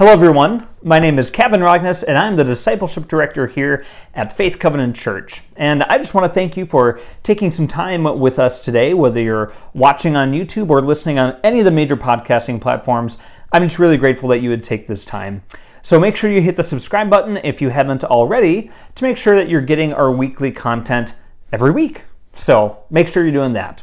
Hello, everyone. My name is Kavan Rogness, and I'm the Discipleship Director here at Faith Covenant Church. And I just want to thank you for taking some time with us today, whether you're watching on YouTube or listening on any of the major podcasting platforms. I'm just really grateful that you would take this time. So make sure you hit the subscribe button if you haven't already to make sure that you're getting our weekly content every week. So make sure you're doing that.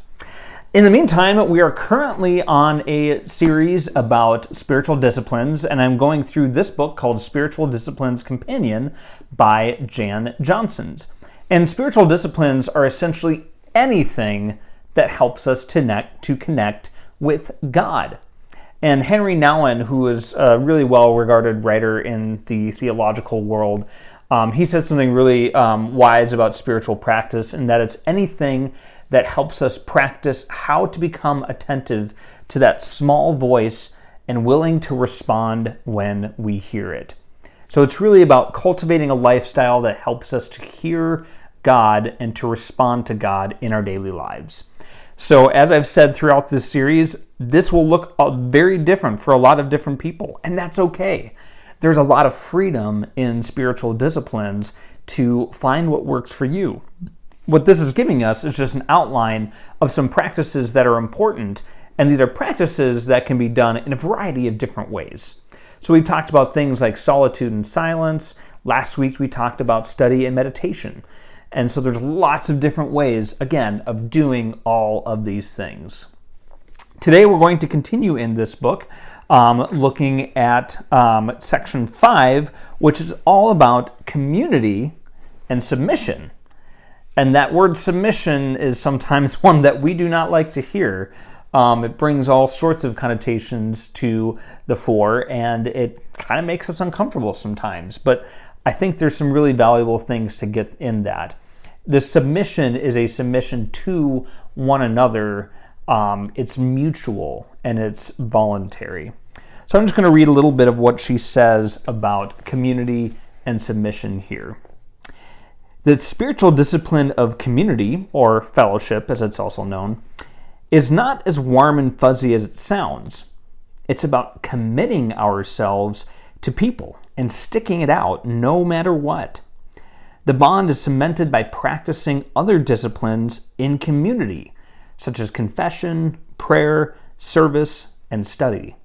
In the meantime, we are currently on a series about spiritual disciplines, and I'm going through this book called Spiritual Disciplines Companion by Jan Johnsons. And spiritual disciplines are essentially anything that helps us to connect, to connect with God. And Henri Nouwen, who is a really well regarded writer in the theological world, um, he said something really um, wise about spiritual practice, and that it's anything that helps us practice how to become attentive to that small voice and willing to respond when we hear it. So it's really about cultivating a lifestyle that helps us to hear God and to respond to God in our daily lives. So, as I've said throughout this series, this will look uh, very different for a lot of different people, and that's okay. There's a lot of freedom in spiritual disciplines to find what works for you what this is giving us is just an outline of some practices that are important, and these are practices that can be done in a variety of different ways. So, we've talked about things like solitude and silence. Last week, we talked about study and meditation. And so, there's lots of different ways, again, of doing all of these things. Today, we're going to continue in this book um, looking at um, section five, which is all about community and submission. And that word submission is sometimes one that we do not like to hear. Um, it brings all sorts of connotations to the fore, and it kind of makes us uncomfortable sometimes. But I think there's some really valuable things to get in that. The submission is a submission to one another. Um, it's mutual and it's voluntary. So I'm just going to read a little bit of what she says about community and submission here. The spiritual discipline of community, or fellowship as it's also known, is not as warm and fuzzy as it sounds. It's about committing ourselves to people and sticking it out no matter what. The bond is cemented by practicing other disciplines in community, such as confession, prayer, service, and study.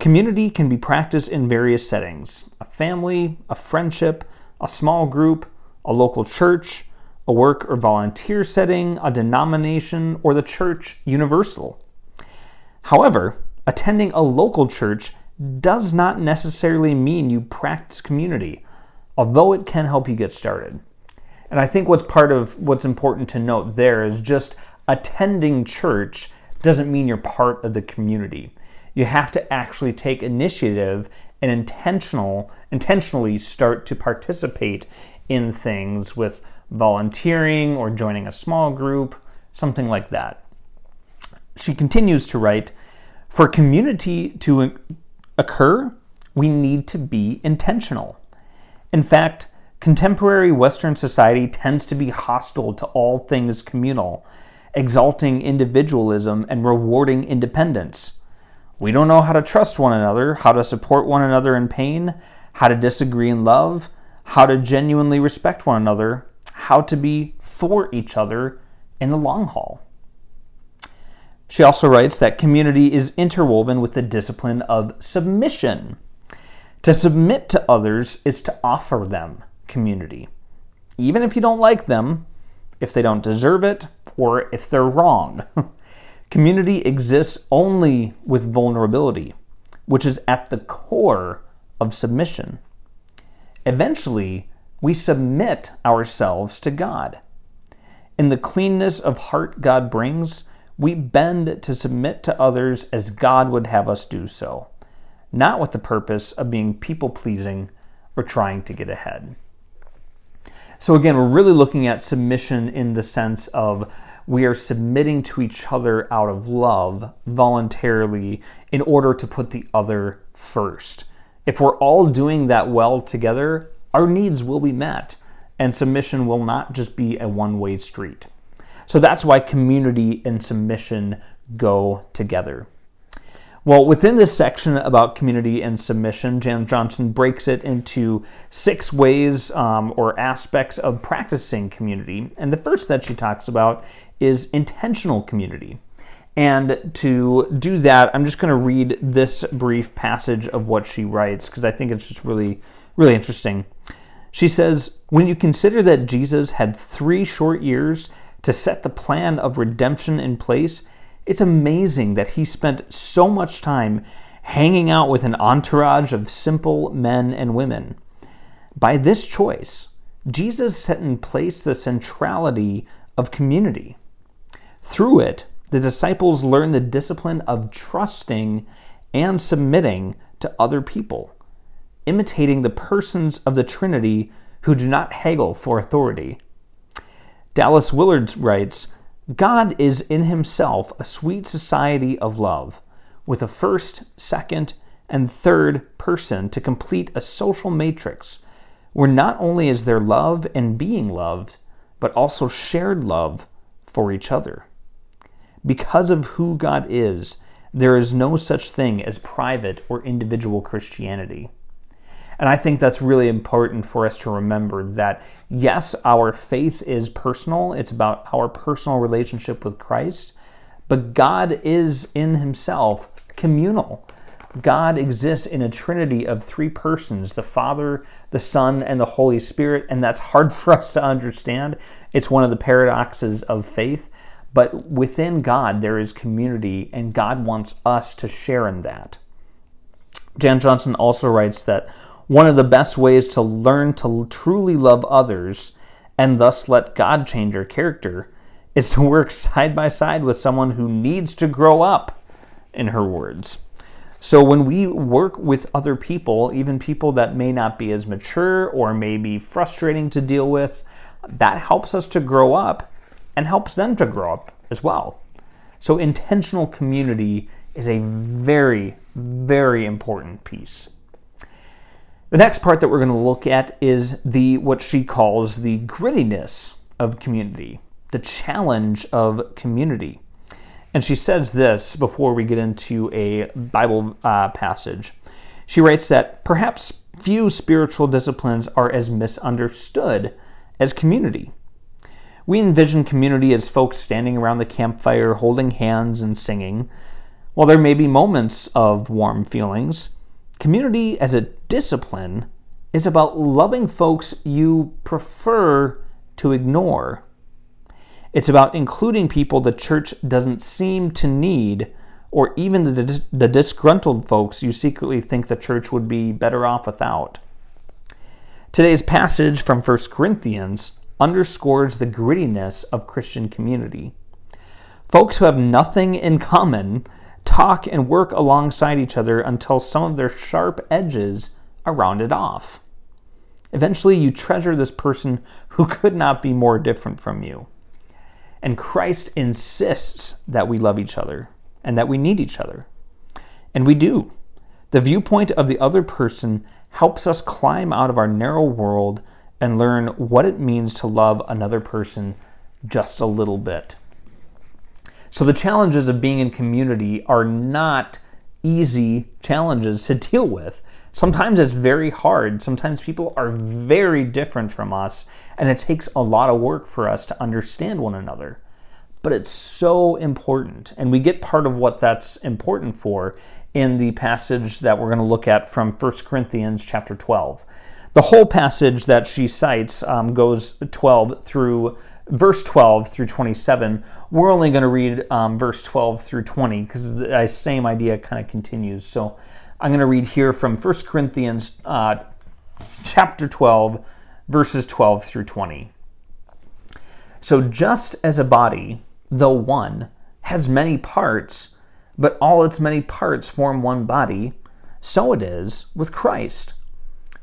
Community can be practiced in various settings a family, a friendship, a small group, a local church, a work or volunteer setting, a denomination, or the church universal. However, attending a local church does not necessarily mean you practice community, although it can help you get started. And I think what's part of what's important to note there is just attending church doesn't mean you're part of the community. You have to actually take initiative and intentional intentionally start to participate in things with volunteering or joining a small group, something like that. She continues to write For community to occur, we need to be intentional. In fact, contemporary Western society tends to be hostile to all things communal, exalting individualism and rewarding independence. We don't know how to trust one another, how to support one another in pain, how to disagree in love, how to genuinely respect one another, how to be for each other in the long haul. She also writes that community is interwoven with the discipline of submission. To submit to others is to offer them community, even if you don't like them, if they don't deserve it, or if they're wrong. community exists only with vulnerability, which is at the core of submission. Eventually, we submit ourselves to God. In the cleanness of heart God brings, we bend to submit to others as God would have us do so, not with the purpose of being people pleasing or trying to get ahead. So, again, we're really looking at submission in the sense of we are submitting to each other out of love voluntarily in order to put the other first. If we're all doing that well together, our needs will be met, and submission will not just be a one way street. So that's why community and submission go together. Well, within this section about community and submission, Jan Johnson breaks it into six ways um, or aspects of practicing community. And the first that she talks about is intentional community. And to do that, I'm just going to read this brief passage of what she writes because I think it's just really, really interesting. She says, When you consider that Jesus had three short years to set the plan of redemption in place, it's amazing that he spent so much time hanging out with an entourage of simple men and women. By this choice, Jesus set in place the centrality of community. Through it, the disciples learn the discipline of trusting and submitting to other people, imitating the persons of the Trinity who do not haggle for authority. Dallas Willard writes God is in himself a sweet society of love, with a first, second, and third person to complete a social matrix where not only is there love and being loved, but also shared love for each other. Because of who God is, there is no such thing as private or individual Christianity. And I think that's really important for us to remember that yes, our faith is personal, it's about our personal relationship with Christ, but God is in Himself communal. God exists in a trinity of three persons the Father, the Son, and the Holy Spirit, and that's hard for us to understand. It's one of the paradoxes of faith. But within God, there is community, and God wants us to share in that. Jan Johnson also writes that one of the best ways to learn to truly love others and thus let God change your character is to work side by side with someone who needs to grow up, in her words. So when we work with other people, even people that may not be as mature or may be frustrating to deal with, that helps us to grow up and helps them to grow up as well. So intentional community is a very, very important piece. The next part that we're going to look at is the what she calls the grittiness of community, the challenge of community. And she says this before we get into a Bible uh, passage. She writes that perhaps few spiritual disciplines are as misunderstood as community. We envision community as folks standing around the campfire holding hands and singing. While there may be moments of warm feelings, Community as a discipline is about loving folks you prefer to ignore. It's about including people the church doesn't seem to need, or even the, dis- the disgruntled folks you secretly think the church would be better off without. Today's passage from 1 Corinthians underscores the grittiness of Christian community. Folks who have nothing in common talk and work alongside each other until some of their sharp edges are rounded off. Eventually, you treasure this person who could not be more different from you. And Christ insists that we love each other and that we need each other. And we do. The viewpoint of the other person helps us climb out of our narrow world and learn what it means to love another person just a little bit. So the challenges of being in community are not easy challenges to deal with. Sometimes it's very hard. Sometimes people are very different from us, and it takes a lot of work for us to understand one another. But it's so important, and we get part of what that's important for in the passage that we're going to look at from 1 Corinthians chapter 12. The whole passage that she cites um, goes 12 through verse 12 through 27. We're only going to read um, verse 12 through 20 because the same idea kind of continues. So I'm going to read here from 1 Corinthians uh, chapter 12, verses 12 through 20. So just as a body, though one, has many parts, but all its many parts form one body, so it is with Christ.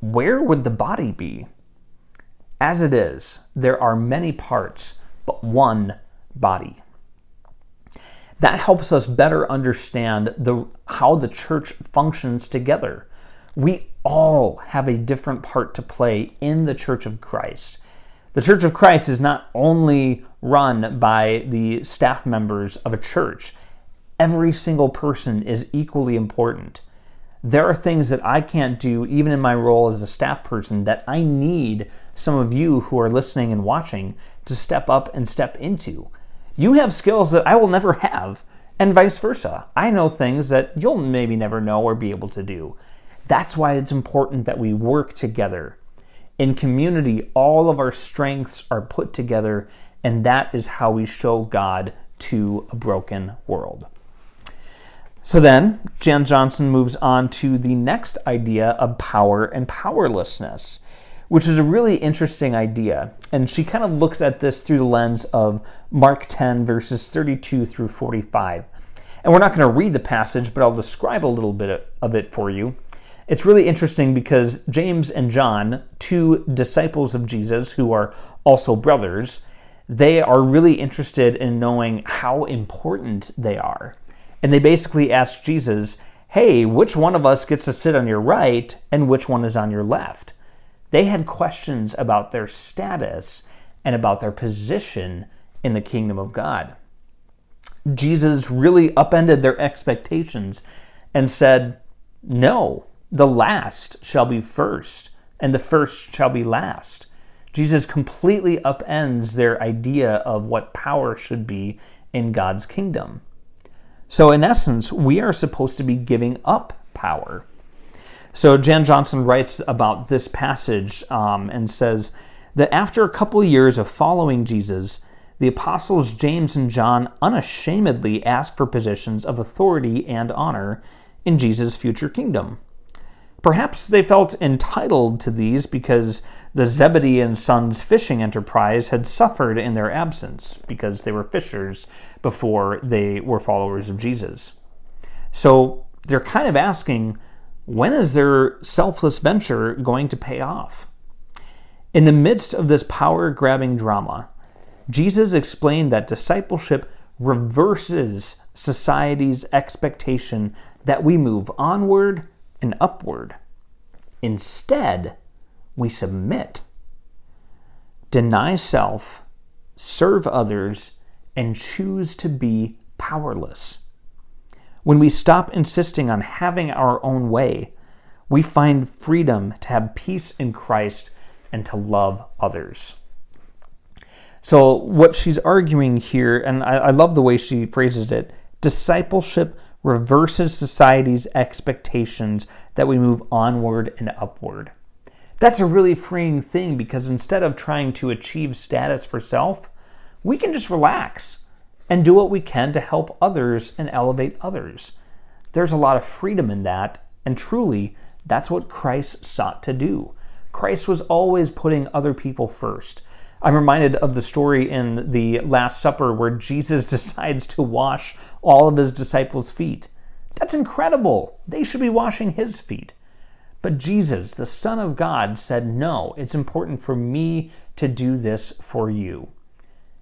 where would the body be? As it is, there are many parts, but one body. That helps us better understand the, how the church functions together. We all have a different part to play in the church of Christ. The church of Christ is not only run by the staff members of a church, every single person is equally important. There are things that I can't do, even in my role as a staff person, that I need some of you who are listening and watching to step up and step into. You have skills that I will never have, and vice versa. I know things that you'll maybe never know or be able to do. That's why it's important that we work together. In community, all of our strengths are put together, and that is how we show God to a broken world. So then, Jan Johnson moves on to the next idea of power and powerlessness, which is a really interesting idea. And she kind of looks at this through the lens of Mark 10, verses 32 through 45. And we're not going to read the passage, but I'll describe a little bit of it for you. It's really interesting because James and John, two disciples of Jesus who are also brothers, they are really interested in knowing how important they are. And they basically ask Jesus, hey, which one of us gets to sit on your right and which one is on your left? They had questions about their status and about their position in the kingdom of God. Jesus really upended their expectations and said, No, the last shall be first, and the first shall be last. Jesus completely upends their idea of what power should be in God's kingdom. So, in essence, we are supposed to be giving up power. So, Jan Johnson writes about this passage um, and says that after a couple years of following Jesus, the apostles James and John unashamedly asked for positions of authority and honor in Jesus' future kingdom. Perhaps they felt entitled to these because the Zebedee and Sons fishing enterprise had suffered in their absence because they were fishers before they were followers of Jesus. So they're kind of asking, when is their selfless venture going to pay off? In the midst of this power grabbing drama, Jesus explained that discipleship reverses society's expectation that we move onward and upward. Instead, we submit, deny self, serve others, and choose to be powerless. When we stop insisting on having our own way, we find freedom to have peace in Christ and to love others. So, what she's arguing here, and I, I love the way she phrases it discipleship reverses society's expectations that we move onward and upward. That's a really freeing thing because instead of trying to achieve status for self, we can just relax and do what we can to help others and elevate others. There's a lot of freedom in that, and truly, that's what Christ sought to do. Christ was always putting other people first. I'm reminded of the story in the Last Supper where Jesus decides to wash all of his disciples' feet. That's incredible. They should be washing his feet. But Jesus, the Son of God, said, No, it's important for me to do this for you.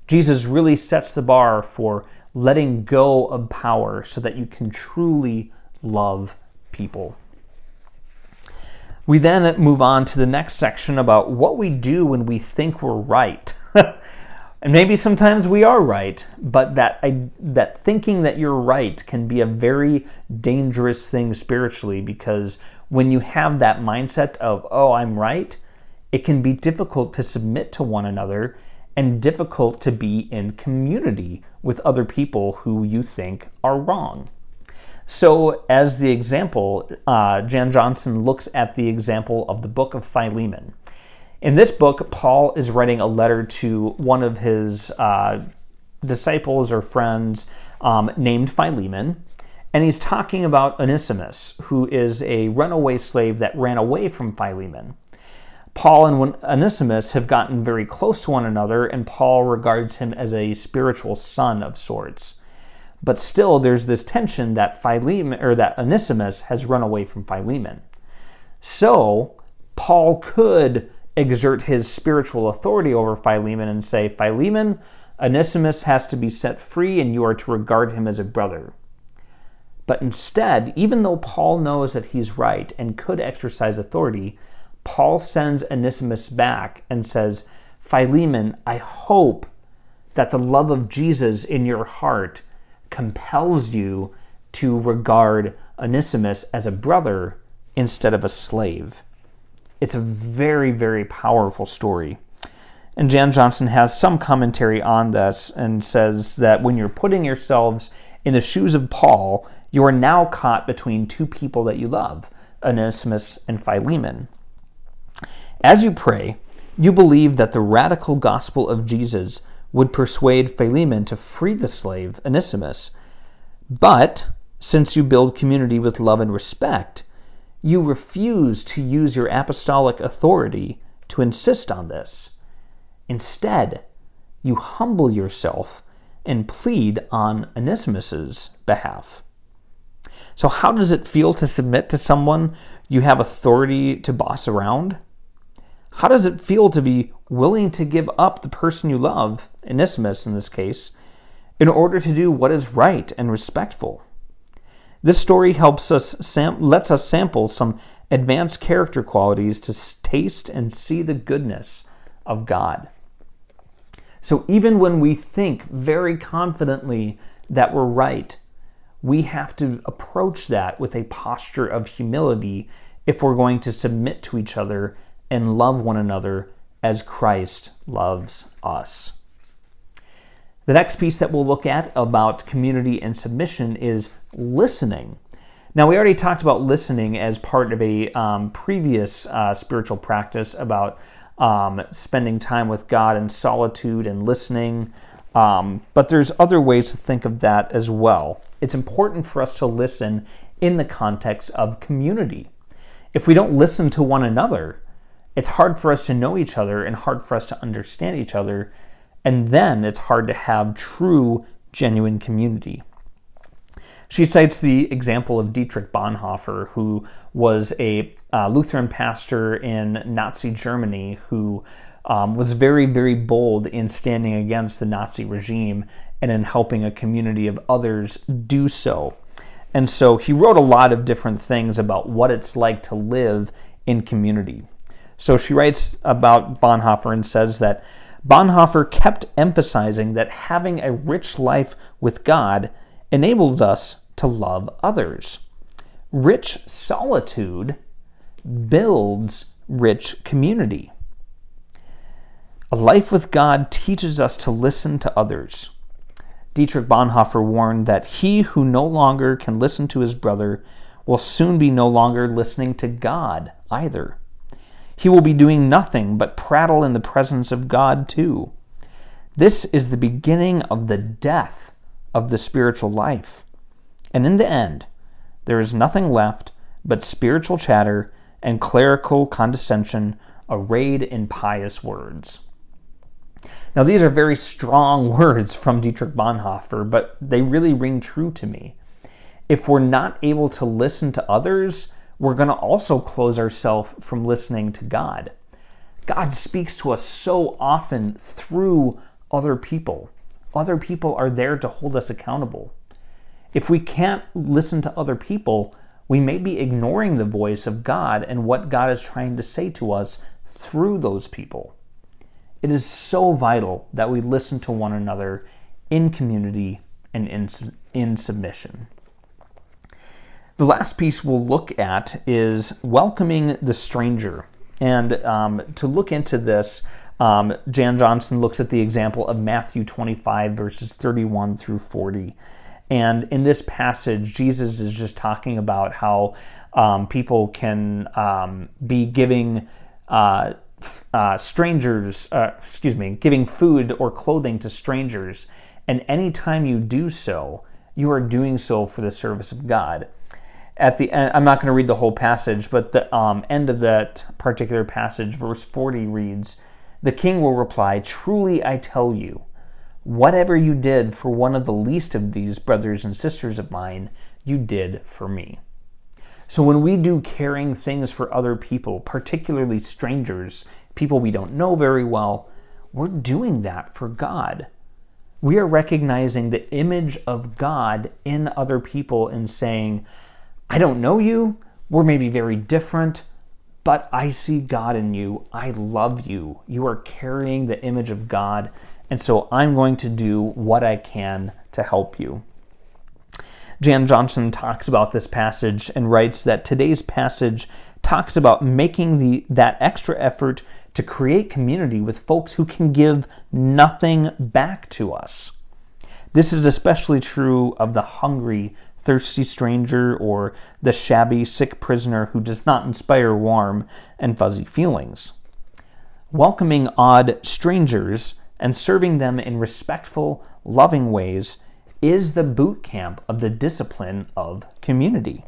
Jesus really sets the bar for letting go of power so that you can truly love people. We then move on to the next section about what we do when we think we're right. and maybe sometimes we are right, but that that thinking that you're right can be a very dangerous thing spiritually because when you have that mindset of oh I'm right, it can be difficult to submit to one another and difficult to be in community with other people who you think are wrong. So, as the example, uh, Jan Johnson looks at the example of the book of Philemon. In this book, Paul is writing a letter to one of his uh, disciples or friends um, named Philemon, and he's talking about Onesimus, who is a runaway slave that ran away from Philemon. Paul and Onesimus have gotten very close to one another, and Paul regards him as a spiritual son of sorts. But still, there's this tension that Philemon or that Onesimus has run away from Philemon. So, Paul could exert his spiritual authority over Philemon and say, Philemon, Onesimus has to be set free, and you are to regard him as a brother. But instead, even though Paul knows that he's right and could exercise authority, Paul sends Onesimus back and says, Philemon, I hope that the love of Jesus in your heart compels you to regard Onesimus as a brother instead of a slave. It's a very, very powerful story. And Jan Johnson has some commentary on this and says that when you're putting yourselves in the shoes of Paul, you are now caught between two people that you love, Onesimus and Philemon. As you pray, you believe that the radical gospel of Jesus would persuade Philemon to free the slave, Onesimus. But, since you build community with love and respect, you refuse to use your apostolic authority to insist on this. Instead, you humble yourself and plead on Onesimus's behalf. So, how does it feel to submit to someone you have authority to boss around? How does it feel to be willing to give up the person you love, Onesimus in this case, in order to do what is right and respectful? This story helps us sam- lets us sample some advanced character qualities to taste and see the goodness of God. So even when we think very confidently that we're right, we have to approach that with a posture of humility if we're going to submit to each other and love one another as Christ loves us. The next piece that we'll look at about community and submission is listening. Now, we already talked about listening as part of a um, previous uh, spiritual practice about um, spending time with God in solitude and listening. Um, but there's other ways to think of that as well. It's important for us to listen in the context of community. If we don't listen to one another, it's hard for us to know each other and hard for us to understand each other. And then it's hard to have true, genuine community. She cites the example of Dietrich Bonhoeffer, who was a uh, Lutheran pastor in Nazi Germany who um, was very, very bold in standing against the Nazi regime and in helping a community of others do so. And so he wrote a lot of different things about what it's like to live in community. So she writes about Bonhoeffer and says that Bonhoeffer kept emphasizing that having a rich life with God enables us to love others. Rich solitude builds rich community. A life with God teaches us to listen to others. Dietrich Bonhoeffer warned that he who no longer can listen to his brother will soon be no longer listening to God either. He will be doing nothing but prattle in the presence of God, too. This is the beginning of the death of the spiritual life. And in the end, there is nothing left but spiritual chatter and clerical condescension arrayed in pious words. Now, these are very strong words from Dietrich Bonhoeffer, but they really ring true to me. If we're not able to listen to others, we're going to also close ourselves from listening to God. God speaks to us so often through other people. Other people are there to hold us accountable. If we can't listen to other people, we may be ignoring the voice of God and what God is trying to say to us through those people. It is so vital that we listen to one another in community and in, in submission. The last piece we'll look at is welcoming the stranger. And um, to look into this, um, Jan Johnson looks at the example of Matthew 25, verses 31 through 40. And in this passage, Jesus is just talking about how um, people can um, be giving uh, uh, strangers, uh, excuse me, giving food or clothing to strangers. And anytime you do so, you are doing so for the service of God. At the end, I'm not going to read the whole passage, but the um, end of that particular passage, verse 40 reads, The king will reply, Truly I tell you, Whatever you did for one of the least of these brothers and sisters of mine, you did for me. So when we do caring things for other people, particularly strangers, people we don't know very well, we're doing that for God. We are recognizing the image of God in other people and saying, I don't know you, we're maybe very different, but I see God in you. I love you. You are carrying the image of God and so I'm going to do what I can to help you. Jan Johnson talks about this passage and writes that today's passage talks about making the that extra effort to create community with folks who can give nothing back to us. This is especially true of the hungry, thirsty stranger or the shabby, sick prisoner who does not inspire warm and fuzzy feelings. Welcoming odd strangers and serving them in respectful, loving ways is the boot camp of the discipline of community.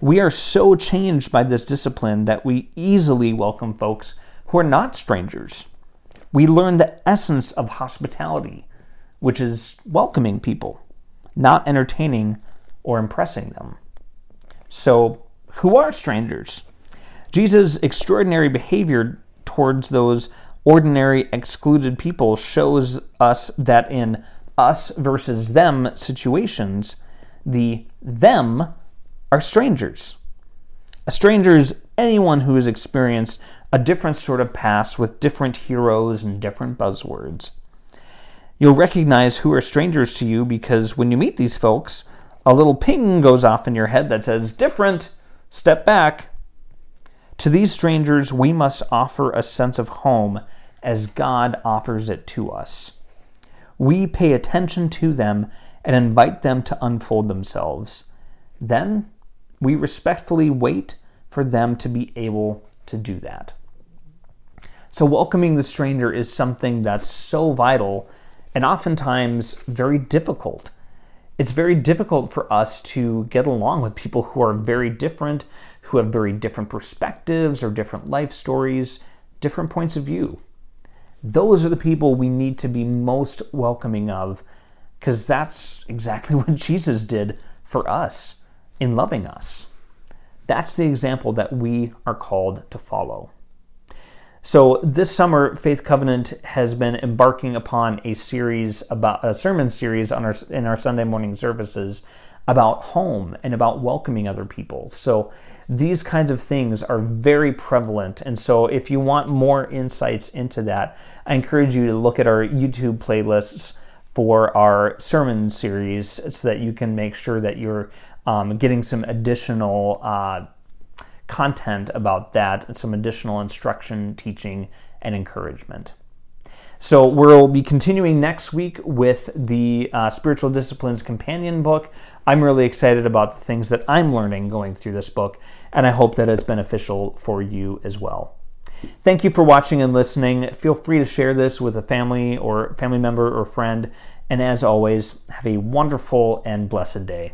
We are so changed by this discipline that we easily welcome folks who are not strangers. We learn the essence of hospitality, which is welcoming people, not entertaining or impressing them. So, who are strangers? Jesus' extraordinary behavior towards those ordinary excluded people shows us that in us versus them situations, the them are strangers. A stranger is anyone who has experienced a different sort of past with different heroes and different buzzwords. You'll recognize who are strangers to you because when you meet these folks, a little ping goes off in your head that says, different, step back. To these strangers, we must offer a sense of home as God offers it to us. We pay attention to them and invite them to unfold themselves. Then we respectfully wait for them to be able to do that. So, welcoming the stranger is something that's so vital and oftentimes very difficult. It's very difficult for us to get along with people who are very different, who have very different perspectives or different life stories, different points of view. Those are the people we need to be most welcoming of because that's exactly what Jesus did for us in loving us. That's the example that we are called to follow. So, this summer, Faith Covenant has been embarking upon a series about a sermon series on our, in our Sunday morning services about home and about welcoming other people. So these kinds of things are very prevalent. And so if you want more insights into that, I encourage you to look at our YouTube playlists for our sermon series so that you can make sure that you're um, getting some additional uh, content about that and some additional instruction, teaching, and encouragement. So we'll be continuing next week with the uh, Spiritual Disciplines Companion book. I'm really excited about the things that I'm learning going through this book, and I hope that it's beneficial for you as well. Thank you for watching and listening. Feel free to share this with a family or family member or friend. And as always, have a wonderful and blessed day.